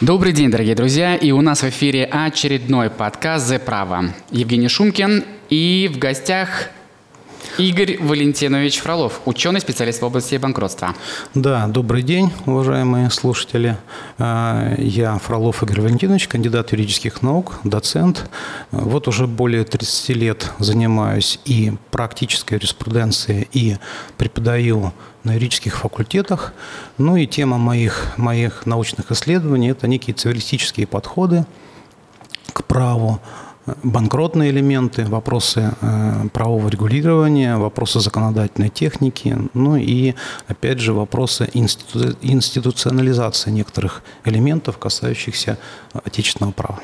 Добрый день, дорогие друзья, и у нас в эфире очередной подкаст «За право». Евгений Шумкин и в гостях Игорь Валентинович Фролов, ученый-специалист в области банкротства. Да, добрый день, уважаемые слушатели. А, я Фролов Игорь Валентинович, кандидат юридических наук, доцент. Вот уже более 30 лет занимаюсь и практической юриспруденцией, и преподаю на юридических факультетах. Ну и тема моих, моих научных исследований – это некие цивилистические подходы к праву, банкротные элементы, вопросы э, правового регулирования, вопросы законодательной техники, ну и, опять же, вопросы институ институционализации некоторых элементов, касающихся отечественного права.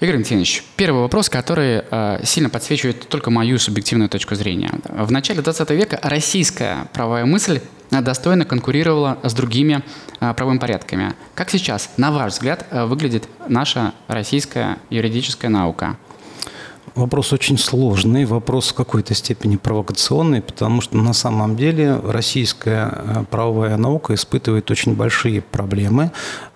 Игорь Валентинович, первый вопрос, который э, сильно подсвечивает только мою субъективную точку зрения. В начале 20 века российская правовая мысль достойно конкурировала с другими э, правовыми порядками. Как сейчас, на ваш взгляд, э, выглядит наша российская юридическая наука? Вопрос очень сложный, вопрос в какой-то степени провокационный, потому что на самом деле российская э, правовая наука испытывает очень большие проблемы.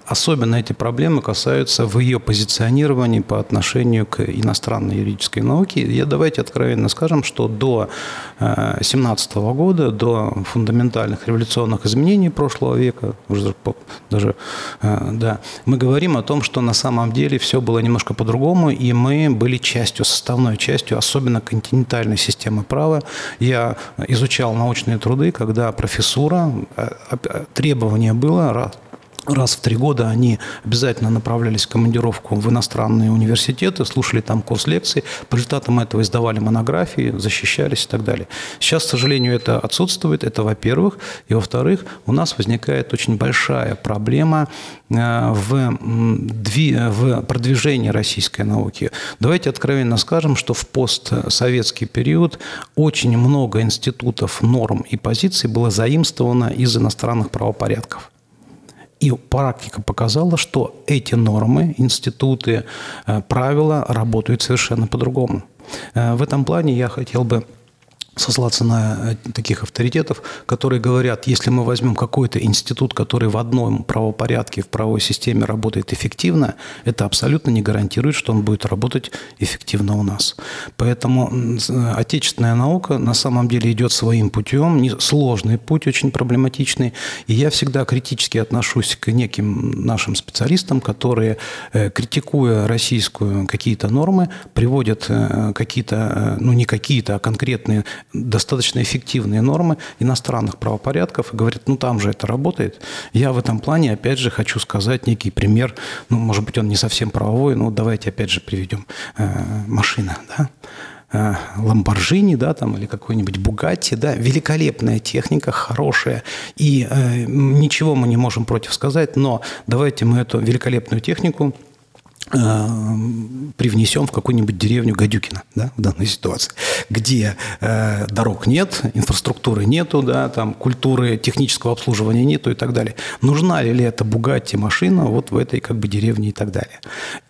Особенно эти проблемы касаются в ее позиционировании по отношению к иностранной юридической науке. Я давайте откровенно скажем, что до 2017 э, года, до фундаментальных революционных изменений прошлого века, уже даже, э, да, мы говорим о том, что на самом деле все было немножко по-другому, и мы были частью, составной частью, особенно континентальной системы права. Я изучал научные труды, когда профессура, э, требование было раз в три года они обязательно направлялись в командировку в иностранные университеты, слушали там курс лекций, по результатам этого издавали монографии, защищались и так далее. Сейчас, к сожалению, это отсутствует, это во-первых. И во-вторых, у нас возникает очень большая проблема э, в, в продвижении российской науки. Давайте откровенно скажем, что в постсоветский период очень много институтов, норм и позиций было заимствовано из иностранных правопорядков. И практика показала, что эти нормы, институты, э, правила работают совершенно по-другому. Э, в этом плане я хотел бы сослаться на э, таких авторитетов, которые говорят, если мы возьмем какой-то институт, который в одном правопорядке, в правовой системе работает эффективно, это абсолютно не гарантирует, что он будет работать эффективно у нас. Поэтому отечественная наука на самом деле идет своим путем, сложный путь, очень проблематичный. И я всегда критически отношусь к неким нашим специалистам, которые, э, критикуя российскую какие-то нормы, приводят э, какие-то, ну не какие-то, а конкретные достаточно эффективные нормы иностранных правопорядков и говорит, ну там же это работает. Я в этом плане, опять же, хочу сказать некий пример, ну, может быть, он не совсем правовой, но давайте опять же приведем э, машина, да, Ламборджини, да, там, или какой-нибудь Бугатти, да, великолепная техника, хорошая, и э, ничего мы не можем против сказать, но давайте мы эту великолепную технику Э, привнесем в какую-нибудь деревню Гадюкина да, в данной ситуации, где э, дорог нет, инфраструктуры нету, да, там, культуры технического обслуживания нету и так далее. Нужна ли эта Бугатти машина вот в этой как бы деревне и так далее.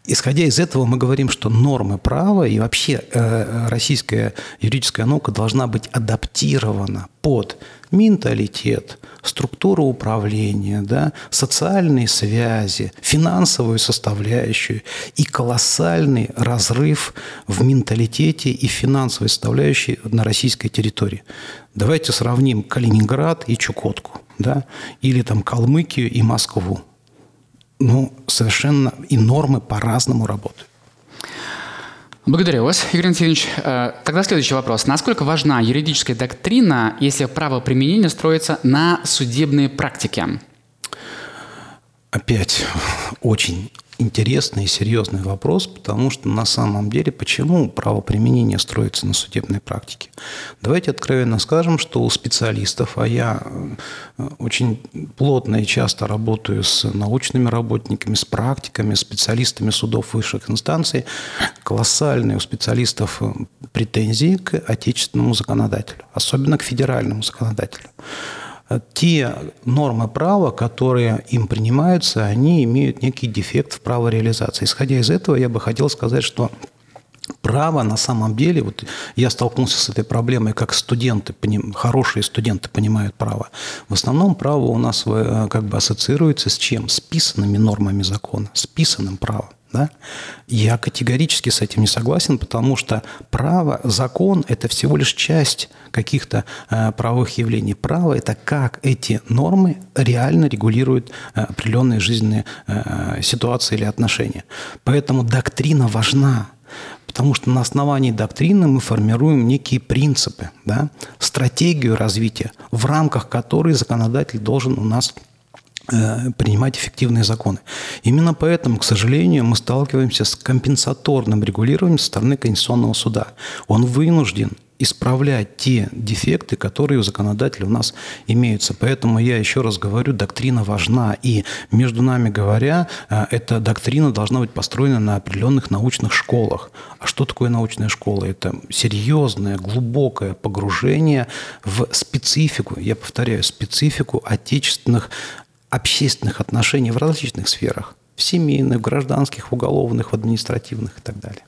Исходя из этого мы говорим, что нормы права и вообще э, российская юридическая наука должна быть адаптирована под менталитет, структуру управления, да, социальные связи, финансовую составляющую и колоссальный разрыв в менталитете и финансовой составляющей на российской территории. Давайте сравним Калининград и Чукотку, да, или там Калмыкию и Москву. Ну, совершенно и нормы по-разному работают. Благодарю вас, Игорь Алексеевич. Э, тогда следующий вопрос. Насколько важна юридическая доктрина, если право применения строится на судебной практике? Опять очень интересный и серьезный вопрос, потому что на самом деле почему правоприменение строится на судебной практике? Давайте откровенно скажем, что у специалистов, а я э, очень плотно и часто работаю с научными работниками, с практиками, специалистами судов высших инстанций, колоссальные у специалистов э, претензии к отечественному законодателю, особенно к федеральному законодателю те нормы права, которые им принимаются, они имеют некий дефект в правореализации. Исходя из этого, я бы хотел сказать, что Право на самом деле, вот я столкнулся с этой проблемой, как студенты, хорошие студенты понимают право. В основном право у нас э, как бы ассоциируется с чем? С писанными нормами закона, с писанным правом. Да? Я категорически с этим не согласен, потому что право, закон – это всего лишь часть каких-то э, правовых явлений. Право – это как эти нормы реально регулируют э, определенные жизненные э, ситуации или отношения. Поэтому доктрина важна. Потому что на основании доктрины мы формируем некие принципы, да, стратегию развития, в рамках которой законодатель должен у нас принимать эффективные законы. Именно поэтому, к сожалению, мы сталкиваемся с компенсаторным регулированием со стороны Конституционного суда. Он вынужден исправлять те дефекты, которые у законодателя у нас имеются. Поэтому я еще раз говорю, доктрина важна. И между нами говоря, э, эта доктрина должна быть построена на определенных научных школах. А что такое научная школа? Это серьезное, глубокое погружение в специфику, я повторяю, специфику отечественных общественных отношений в различных сферах. В семейных, в гражданских, в уголовных, в административных и так далее.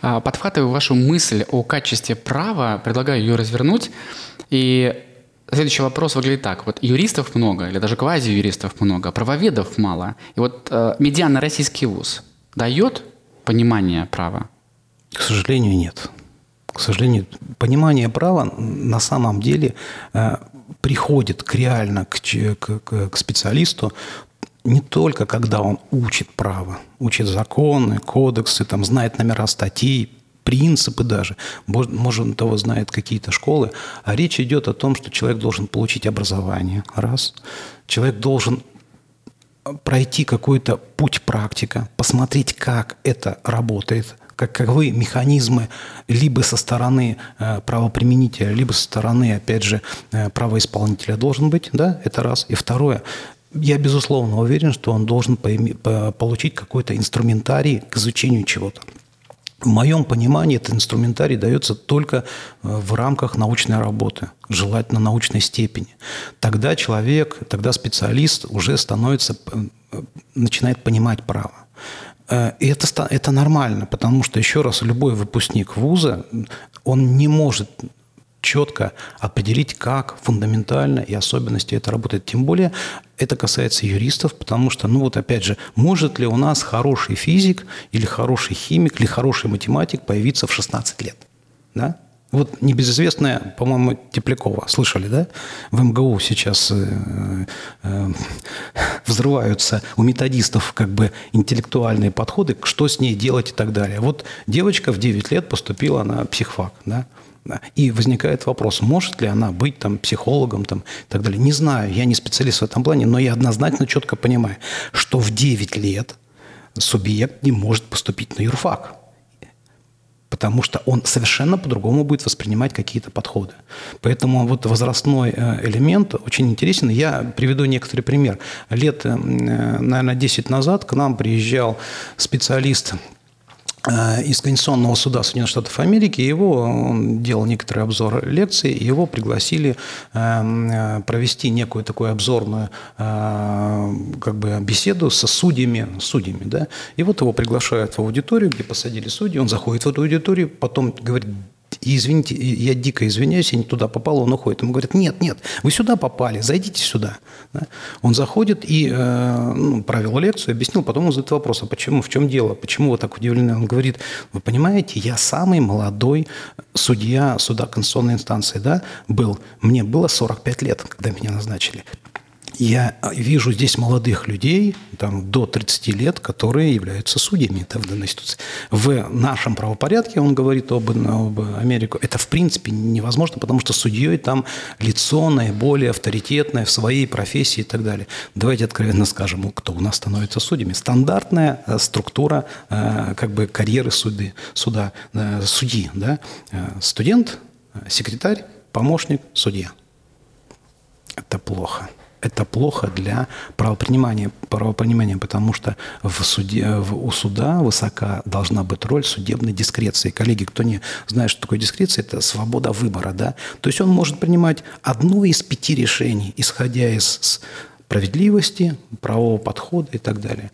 А, подхватываю вашу мысль о качестве права, предлагаю ее развернуть. И следующий вопрос выглядит так. Вот юристов много, или даже квази-юристов много, правоведов мало. И вот э, медианный российский вуз дает понимание права? К сожалению, нет. К сожалению, понимание права на самом деле э, приходит к реально к, к, к специалисту не только когда он учит право, учит законы, кодексы, там, знает номера статей, принципы даже, может, того знает какие-то школы, а речь идет о том, что человек должен получить образование, раз, человек должен пройти какой-то путь практика, посмотреть, как это работает – каковы механизмы либо со стороны э, правоприменителя, либо со стороны, опять же, э, правоисполнителя должен быть, да, это раз. И второе, я, безусловно, уверен, что он должен получить какой-то инструментарий к изучению чего-то. В моем понимании этот инструментарий дается только э, в рамках научной работы, желательно научной степени. Тогда человек, тогда специалист уже становится, начинает понимать право. Э, и это, это нормально, потому что, еще раз, любой выпускник вуза, он не может четко определить, как фундаментально и особенности это работает. Тем более это касается юристов, потому что, ну вот опять же, может ли у нас хороший физик или хороший химик или хороший математик появиться в 16 лет? Да? Вот небезызвестная, по-моему, Теплякова, слышали, да? В МГУ сейчас э, э, взрываются у методистов как бы интеллектуальные подходы, что с ней делать и так далее. Вот девочка в 9 лет поступила на психфак, да? И возникает вопрос, может ли она быть там психологом там, и так далее. Не знаю, я не специалист в этом плане, но я однозначно четко понимаю, что в 9 лет субъект не может поступить на юрфак потому что он совершенно по-другому будет воспринимать какие-то подходы. Поэтому вот возрастной э, элемент очень интересен. Я приведу некоторый пример. Лет, э, наверное, 10 назад к нам приезжал специалист из Конституционного суда Соединенных Штатов Америки. Его, он делал некоторый обзор лекций, его пригласили эм, э, провести некую такую обзорную э, как бы, беседу со судьями. судьями да? И вот его приглашают в аудиторию, где посадили судьи, он заходит в эту аудиторию, потом говорит, и извините, я дико извиняюсь, я не туда попал, он уходит. Ему говорят, нет, нет, вы сюда попали, зайдите сюда. Да? Он заходит и э, ну, провел лекцию, объяснил, потом он задает вопрос, а почему, в чем дело, почему вы так удивлены? Он говорит, вы понимаете, я самый молодой судья суда конституционной инстанции, да, был. Мне было 45 лет, когда меня назначили я вижу здесь молодых людей, там, до 30 лет, которые являются судьями в данной ситуации. В нашем правопорядке, он говорит об, об Америке, это в принципе невозможно, потому что судьей там лицо наиболее авторитетное в своей профессии и так далее. Давайте откровенно скажем, кто у нас становится судьями. Стандартная э, структура э, как бы карьеры суды, суда, э, судьи. Да? Студент, секретарь, помощник, судья. Это плохо это плохо для правопринимания, правопринимания потому что в суде, в, у суда высока должна быть роль судебной дискреции. Коллеги, кто не знает, что такое дискреция, это свобода выбора. Да? То есть он может принимать одно из пяти решений, исходя из справедливости, правового подхода и так далее.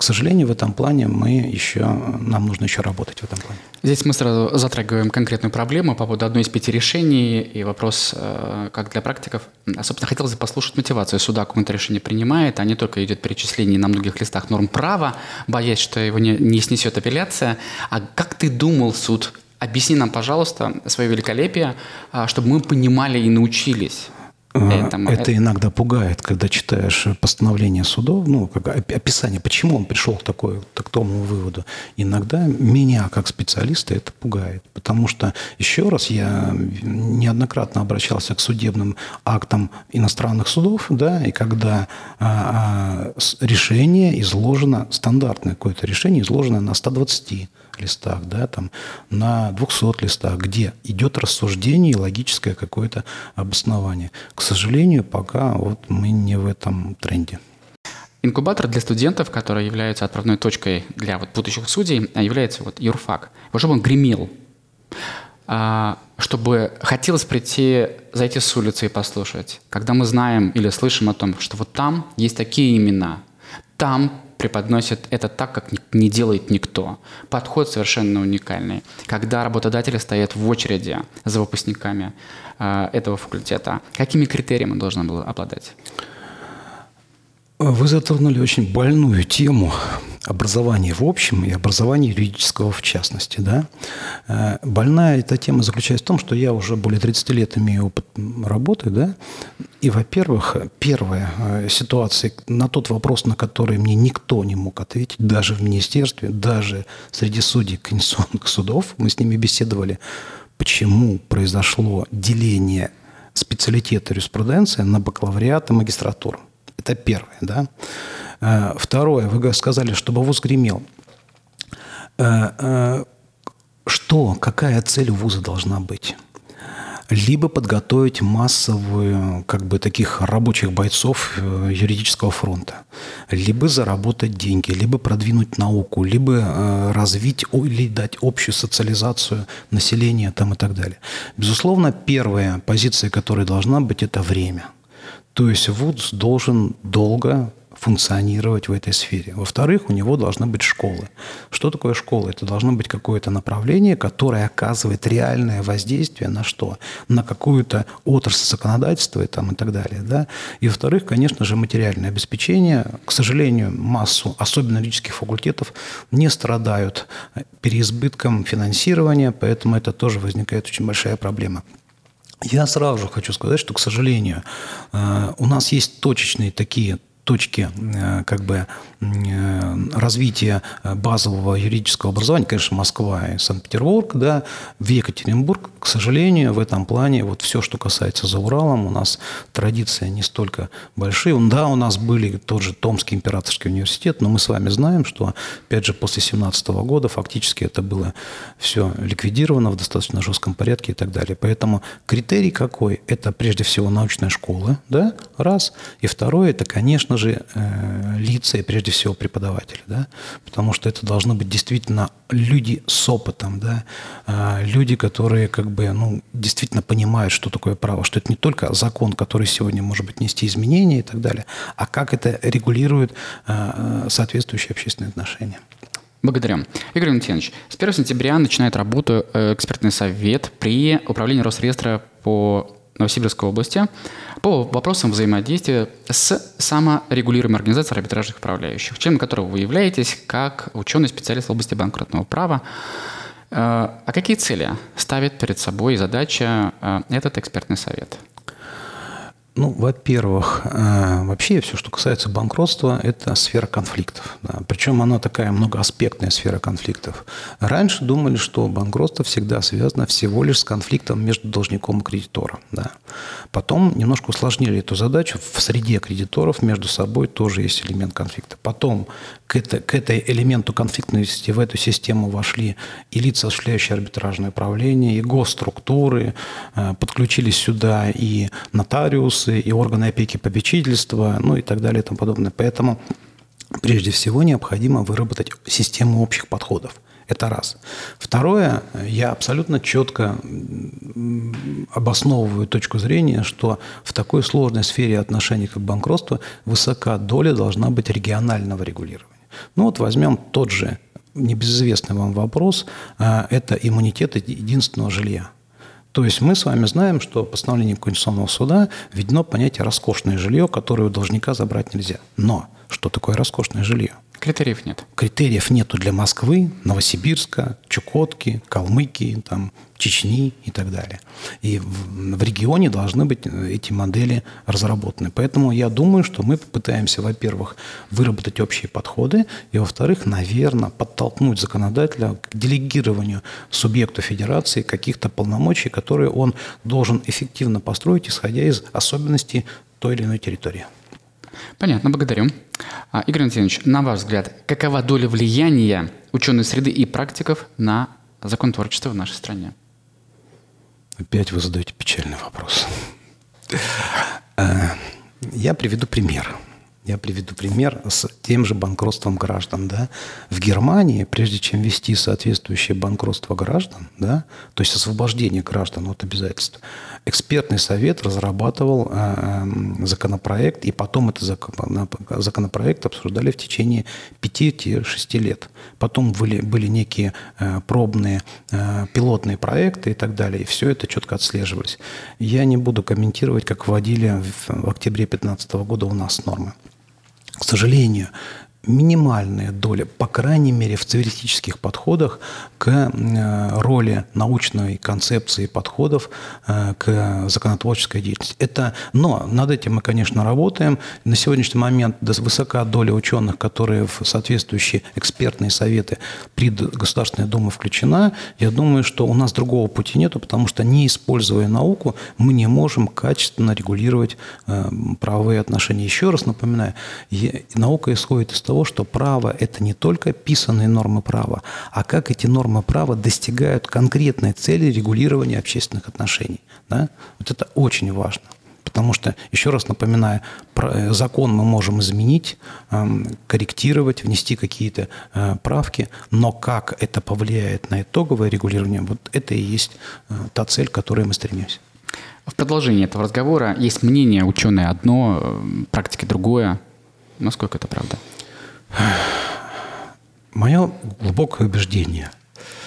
К сожалению, в этом плане мы еще, нам нужно еще работать в этом плане. Здесь мы сразу затрагиваем конкретную проблему по поводу одной из пяти решений и вопрос, э, как для практиков. А, собственно, хотелось бы послушать мотивацию суда, он это решение принимает, а не только идет перечисление на многих листах норм права, боясь, что его не, не снесет апелляция. А как ты думал, суд, Объясни нам, пожалуйста, свое великолепие, а, чтобы мы понимали и научились. Этому. Это иногда пугает, когда читаешь постановление судов, ну, как описание, почему он пришел к, такой, к такому выводу. Иногда меня, как специалиста, это пугает. Потому что, еще раз, я неоднократно обращался к судебным актам иностранных судов, да, и когда а, а, решение изложено, стандартное какое-то решение изложено на 120 листах, да, там, на 200 листах, где идет рассуждение и логическое какое-то обоснование. К сожалению, пока вот мы не в этом тренде. Инкубатор для студентов, который является отправной точкой для вот будущих судей, а является вот юрфак. Вот чтобы он гремел, а, чтобы хотелось прийти, зайти с улицы и послушать. Когда мы знаем или слышим о том, что вот там есть такие имена, там преподносят это так, как не делает никто. Подход совершенно уникальный. Когда работодатели стоят в очереди за выпускниками э, этого факультета, какими критериями он должен был обладать? Вы затронули очень больную тему образования в общем и образования юридического в частности. Да? Э, больная эта тема заключается в том, что я уже более 30 лет имею опыт работы. Да? И, во-первых, первая э, ситуация на тот вопрос, на который мне никто не мог ответить, даже в министерстве, даже среди судей конституционных судов, мы с ними беседовали, почему произошло деление специалитета юриспруденции на бакалавриат и магистратуру. Это первое, да. Э, второе, вы сказали, чтобы вуз гремел. Э, э, что, какая цель у вуза должна быть? либо подготовить массовую, как бы таких рабочих бойцов юридического фронта, либо заработать деньги, либо продвинуть науку, либо развить или дать общую социализацию населения там и так далее. Безусловно, первая позиция, которая должна быть, это время – то есть ВУЗ должен долго функционировать в этой сфере. Во-вторых, у него должны быть школы. Что такое школа? Это должно быть какое-то направление, которое оказывает реальное воздействие на что? На какую-то отрасль законодательства и, там, и так далее. Да? И, во-вторых, конечно же, материальное обеспечение. К сожалению, массу, особенно юридических факультетов, не страдают переизбытком финансирования, поэтому это тоже возникает очень большая проблема. Я сразу же хочу сказать, что, к сожалению, э, у нас есть точечные такие точки э, как бы э, развития базового юридического образования, конечно, Москва и Санкт-Петербург, да, в Екатеринбург, к сожалению, в этом плане вот все, что касается за Уралом, у нас традиции не столько большие. Да, у нас были тот же Томский императорский университет, но мы с вами знаем, что, опять же, после 17 года фактически это было все ликвидировано в достаточно жестком порядке и так далее. Поэтому критерий какой? Это прежде всего научная школа, да, раз. И второе, это, конечно же, э, лица и прежде всего преподаватели, да, потому что это должны быть действительно люди с опытом, да, э, люди, которые как бы, ну, действительно понимают, что такое право, что это не только закон, который сегодня может быть нести изменения и так далее, а как это регулирует э, соответствующие общественные отношения. Благодарю. Игорь Валентинович, с 1 сентября начинает работу экспертный совет при управлении Росреестра по Новосибирской области по вопросам взаимодействия с саморегулируемой организацией арбитражных управляющих, членом которого вы являетесь как ученый-специалист в области банкротного права. Э, а какие цели ставит перед собой задача э, этот экспертный совет? Ну, во-первых, э, вообще все, что касается банкротства, это сфера конфликтов. Да. Причем она такая многоаспектная сфера конфликтов. Раньше думали, что банкротство всегда связано всего лишь с конфликтом между должником и кредитором. Да. Потом немножко усложнили эту задачу. В среде кредиторов между собой тоже есть элемент конфликта. Потом к, это, к этой элементу конфликтности в эту систему вошли и лица, осуществляющие арбитражное управление, и госструктуры, э, подключились сюда и нотариусы, и органы опеки попечительства, ну и так далее и тому подобное. Поэтому прежде всего необходимо выработать систему общих подходов. Это раз. Второе, я абсолютно четко обосновываю точку зрения, что в такой сложной сфере отношений, как банкротство, высока доля должна быть регионального регулирования. Ну вот возьмем тот же небезызвестный вам вопрос, а, это иммунитет единственного жилья. То есть мы с вами знаем, что постановлением Конституционного суда введено понятие «роскошное жилье», которое у должника забрать нельзя. Но что такое роскошное жилье? Критериев нет. Критериев нету для Москвы, Новосибирска, Чукотки, Калмыкии, там, Чечни и так далее. И в, в регионе должны быть э, эти модели разработаны. Поэтому я думаю, что мы попытаемся, во-первых, выработать общие подходы, и, во-вторых, наверное, подтолкнуть законодателя к делегированию субъекту федерации каких-то полномочий, которые он должен эффективно построить, исходя из особенностей той или иной территории. Понятно, благодарю. А, Игорь Алексеевич, на ваш взгляд, какова доля влияния ученой среды и практиков на закон творчества в нашей стране? Опять вы задаете печальный вопрос. Э, я приведу пример. Я приведу пример с тем же банкротством граждан. Да? В Германии, прежде чем ввести соответствующее банкротство граждан, да, то есть освобождение граждан от обязательств, экспертный совет разрабатывал э, законопроект, и потом этот законопроект обсуждали в течение 5-6 лет. Потом были, были некие э, пробные э, пилотные проекты и так далее, и все это четко отслеживались. Я не буду комментировать, как вводили в, в октябре 2015 года у нас нормы. К сожалению, минимальная доля, по крайней мере, в цивилистических подходах к э, роли научной концепции подходов э, к законотворческой деятельности. Это, но над этим мы, конечно, работаем. На сегодняшний момент высока доля ученых, которые в соответствующие экспертные советы при Государственной Думе включена. Я думаю, что у нас другого пути нету, потому что не используя науку, мы не можем качественно регулировать э, правовые отношения. Еще раз напоминаю, наука исходит из того, что право – это не только писанные нормы права, а как эти нормы права достигают конкретной цели регулирования общественных отношений. Да? Вот это очень важно. Потому что, еще раз напоминаю, э, закон мы можем изменить, эм, корректировать, внести какие-то э, правки, но как это повлияет на итоговое регулирование, вот это и есть э, та цель, к которой мы стремимся. В продолжении этого разговора есть мнение ученое одно, практики другое. Насколько это правда? Мое глубокое убеждение,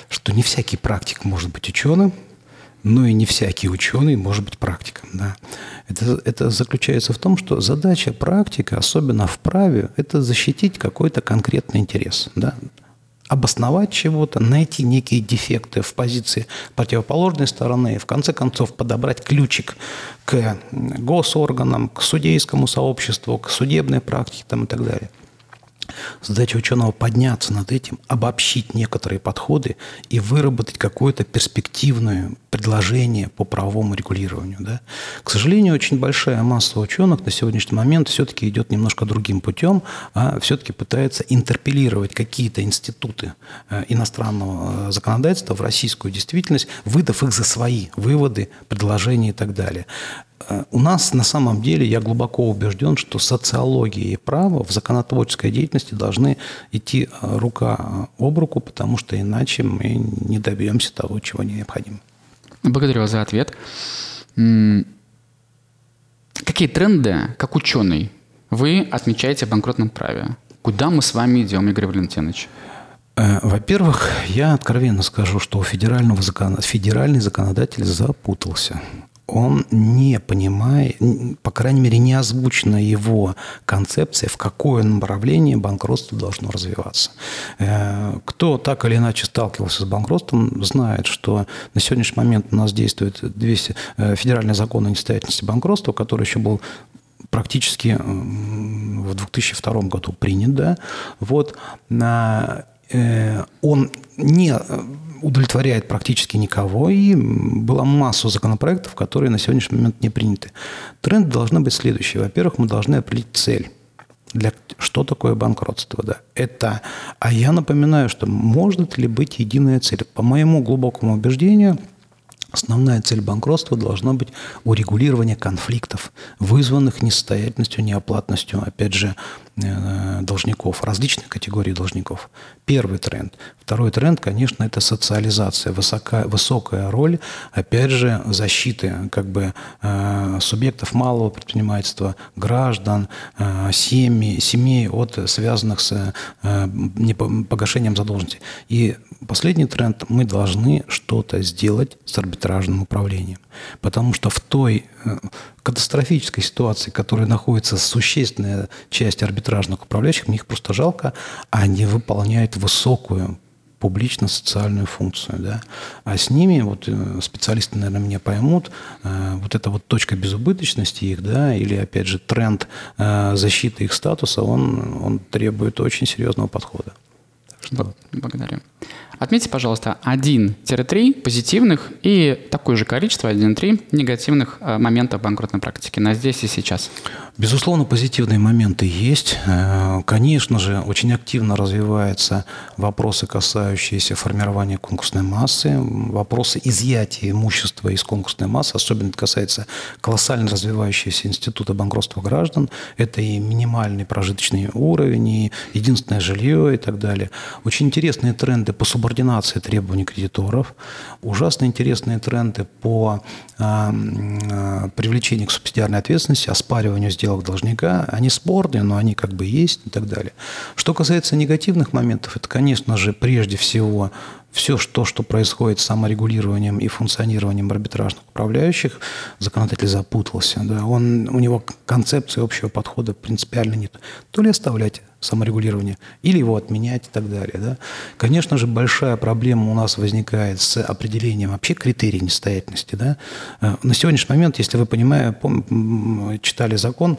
что не всякий практик может быть ученым, но и не всякий ученый может быть практиком. Да. Это, это заключается в том, что задача практика, особенно в праве, это защитить какой-то конкретный интерес. Да. Обосновать чего-то, найти некие дефекты в позиции противоположной стороны, и в конце концов подобрать ключик к госорганам, к судейскому сообществу, к судебной практике там, и так далее – Задача ученого подняться над этим, обобщить некоторые подходы и выработать какое-то перспективное предложение по правовому регулированию. Да? К сожалению, очень большая масса ученых на сегодняшний момент все-таки идет немножко другим путем, а все-таки пытается интерпеллировать какие-то институты э, иностранного э, законодательства в российскую действительность, выдав их за свои выводы, предложения и так далее. Э, у нас на самом деле, я глубоко убежден, что социология и право в законотворческой деятельности должны идти э, рука э, об руку, потому что иначе мы не добьемся того, чего необходимо. Благодарю вас за ответ. Какие тренды, как ученый, вы отмечаете в банкротном праве? Куда мы с вами идем, Игорь Валентинович? Во-первых, я откровенно скажу, что федерального закон... федеральный законодатель запутался он не понимает, по крайней мере, не озвучена его концепция, в какое направление банкротство должно развиваться. Э, кто так или иначе сталкивался с банкротством, знает, что на сегодняшний момент у нас действует 200, э, федеральный закон о несостоятельности банкротства, который еще был практически в 2002 году принят, да, вот, э, он не удовлетворяет практически никого, и была масса законопроектов, которые на сегодняшний момент не приняты. Тренды должны быть следующие. Во-первых, мы должны определить цель. Для, что такое банкротство? Да? Это, а я напоминаю, что может ли быть единая цель? По моему глубокому убеждению, Основная цель банкротства должна быть урегулирование конфликтов, вызванных несостоятельностью, неоплатностью, опять же, э, должников, различных категорий должников. Первый тренд. Второй тренд, конечно, это социализация, высокая, высокая роль, опять же, защиты как бы э, субъектов малого предпринимательства, граждан, э, семьи, семей от связанных с погашением задолженности. И последний тренд, мы должны что-то сделать с арбитражным управлением. Потому что в той э, катастрофической ситуации, в которой находится существенная часть арбитражных управляющих, мне их просто жалко, они выполняют высокую публично-социальную функцию. Да? А с ними, вот э, специалисты, наверное, меня поймут, э, вот эта вот точка безубыточности их, да, или, опять же, тренд защиты их статуса, он, он требует очень серьезного подхода. Что... Благодарю. Отметьте, пожалуйста, 1-3 позитивных и такое же количество, 1-3 негативных э, моментов банкротной практики на здесь и сейчас. Безусловно, позитивные моменты есть. Э, конечно же, очень активно развиваются вопросы, касающиеся формирования конкурсной массы, вопросы изъятия имущества из конкурсной массы, особенно это касается колоссально развивающегося института банкротства граждан. Это и минимальный прожиточный уровень, и единственное жилье и так далее. Очень интересные тренды по субординации требований кредиторов, ужасно интересные тренды по э, привлечению к субсидиарной ответственности, оспариванию сделок должника. Они спорные, но они как бы есть и так далее. Что касается негативных моментов, это, конечно же, прежде всего все то, что происходит с саморегулированием и функционированием арбитражных управляющих, законодатель запутался. Да, он, у него концепции общего подхода принципиально нет. То ли оставлять саморегулирование, или его отменять и так далее. Да. Конечно же, большая проблема у нас возникает с определением вообще критерий несостоятельности. Да. Э, на сегодняшний момент, если вы понимаете, читали закон,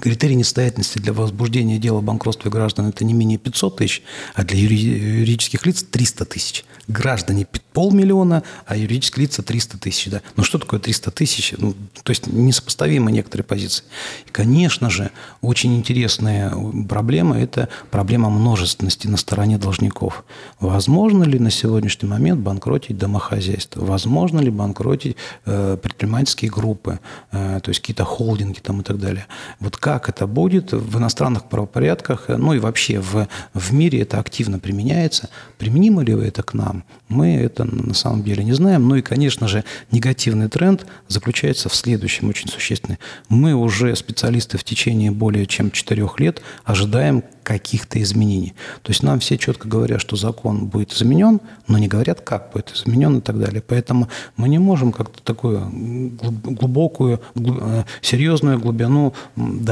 Критерий несостоятельности для возбуждения дела о банкротстве граждан – это не менее 500 тысяч, а для юридических лиц – 300 тысяч. Граждане – полмиллиона, а юридические лица – 300 тысяч. Да? Ну что такое 300 тысяч? Ну, то есть несопоставимы некоторые позиции. И, конечно же, очень интересная проблема – это проблема множественности на стороне должников. Возможно ли на сегодняшний момент банкротить домохозяйство? Возможно ли банкротить э, предпринимательские группы, э, то есть какие-то холдинги там и так далее? Вот как это будет в иностранных правопорядках, ну и вообще в, в мире это активно применяется. Применимо ли это к нам? Мы это на самом деле не знаем. Ну и, конечно же, негативный тренд заключается в следующем, очень существенный. Мы уже специалисты в течение более чем четырех лет ожидаем каких-то изменений. То есть нам все четко говорят, что закон будет заменен, но не говорят, как будет заменен и так далее. Поэтому мы не можем как-то такую глубокую, э, серьезную глубину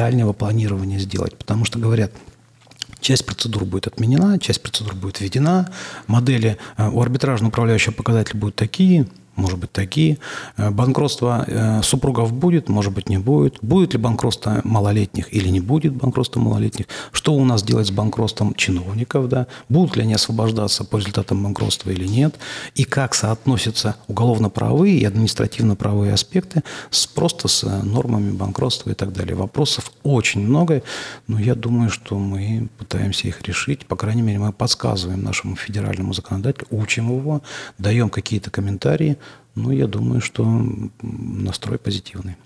дальнего планирования сделать, потому что говорят, Часть процедур будет отменена, часть процедур будет введена. Модели э, у арбитражного управляющего показателя будут такие, может быть, такие. Э, банкротство э, супругов будет, может быть, не будет. Будет ли банкротство малолетних или не будет банкротства малолетних? Что у нас делать с банкротством чиновников? Да? Будут ли они освобождаться по результатам банкротства или нет? И как соотносятся уголовно-правовые и административно-правовые аспекты с, просто с нормами банкротства и так далее? Вопросов очень много, но я думаю, что мы пытаемся их решить. По крайней мере, мы подсказываем нашему федеральному законодателю, учим его, даем какие-то комментарии – ну, я думаю, что настрой позитивный.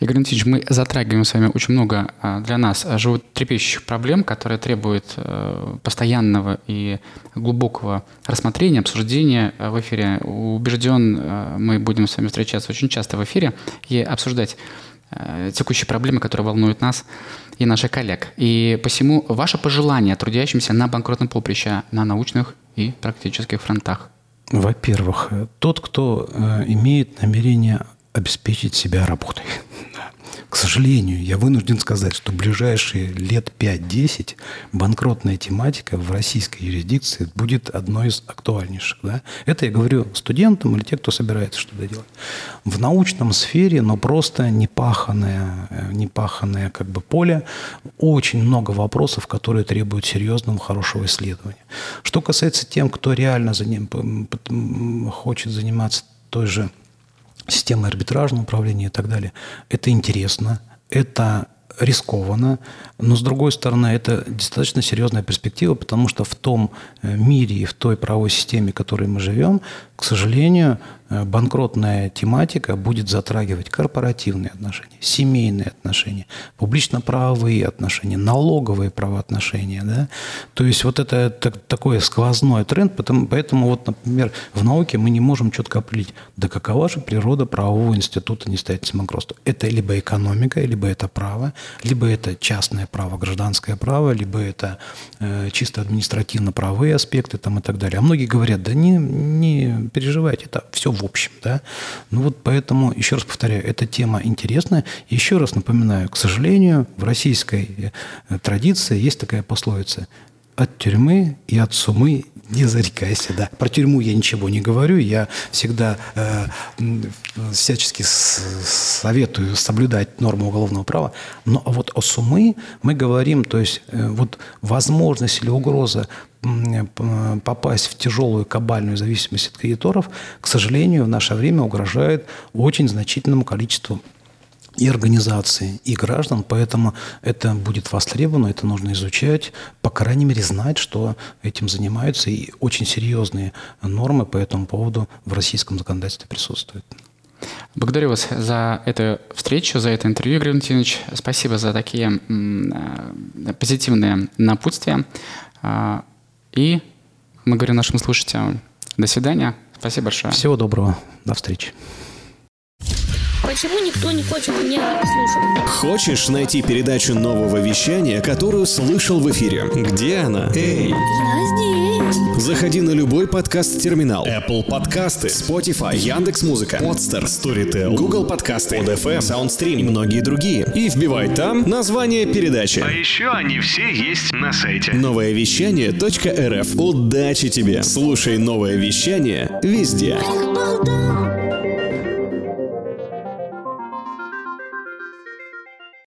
Игорь Антонович, мы затрагиваем с вами очень много а, для нас живут трепещущих проблем, которые требуют э, постоянного и глубокого рассмотрения, обсуждения в эфире. Убежден, э, мы будем с вами встречаться очень часто в эфире и обсуждать э, текущие проблемы, которые волнуют нас и наших коллег. И посему ваше пожелание трудящимся на банкротном поприще на научных и практических фронтах – во-первых, тот, кто э, имеет намерение обеспечить себя работой. К сожалению, я вынужден сказать, что в ближайшие лет 5-10 банкротная тематика в российской юрисдикции будет одной из актуальнейших. Да? Это я говорю студентам или те, кто собирается что-то делать. В научном сфере, но просто непаханное, э, непаханное как бы поле, очень много вопросов, которые требуют серьезного, хорошего исследования. Что касается тем, кто реально за ним, хочет заниматься той же системы арбитражного управления и так далее. Это интересно, это рискованно, но с другой стороны это достаточно серьезная перспектива, потому что в том э, мире и в той правовой системе, в которой мы живем, к сожалению, банкротная тематика будет затрагивать корпоративные отношения, семейные отношения, публично-правовые отношения, налоговые правоотношения. Да? То есть вот это такой сквозной тренд, потому, поэтому вот, например, в науке мы не можем четко определить, да какова же природа правового института несостоятельности банкротства. Это либо экономика, либо это право, либо это частное право, гражданское право, либо это э, чисто административно-правовые аспекты там, и так далее. А многие говорят, да не, не переживайте, это все в общем. Да? Ну вот поэтому, еще раз повторяю, эта тема интересная. Еще раз напоминаю, к сожалению, в российской э, традиции есть такая пословица от тюрьмы и от сумы не зарекайся, да. Про тюрьму я ничего не говорю, я всегда э, всячески советую соблюдать нормы уголовного права. Но вот о сумы мы говорим, то есть э, вот возможность или угроза попасть в тяжелую кабальную зависимость от кредиторов, к сожалению, в наше время угрожает очень значительному количеству и организации, и граждан, поэтому это будет востребовано, это нужно изучать, по крайней мере знать, что этим занимаются, и очень серьезные нормы по этому поводу в российском законодательстве присутствуют. Благодарю вас за эту встречу, за это интервью, Игорь Валентинович. Спасибо за такие э, позитивные напутствия. И мы говорим нашим слушателям до свидания. Спасибо большое. Всего доброго. До встречи. Почему никто не хочет меня слушать? Хочешь найти передачу нового вещания, которую слышал в эфире? Где она? Эй! Я здесь. Заходи на любой подкаст-терминал. Apple подкасты, Spotify, Яндекс.Музыка, Podster, Storytel, Google подкасты, ODFM, SoundStream и многие другие. И вбивай там название передачи. А еще они все есть на сайте. Новое вещание.рф. Удачи тебе! Слушай новое вещание везде. Богдан,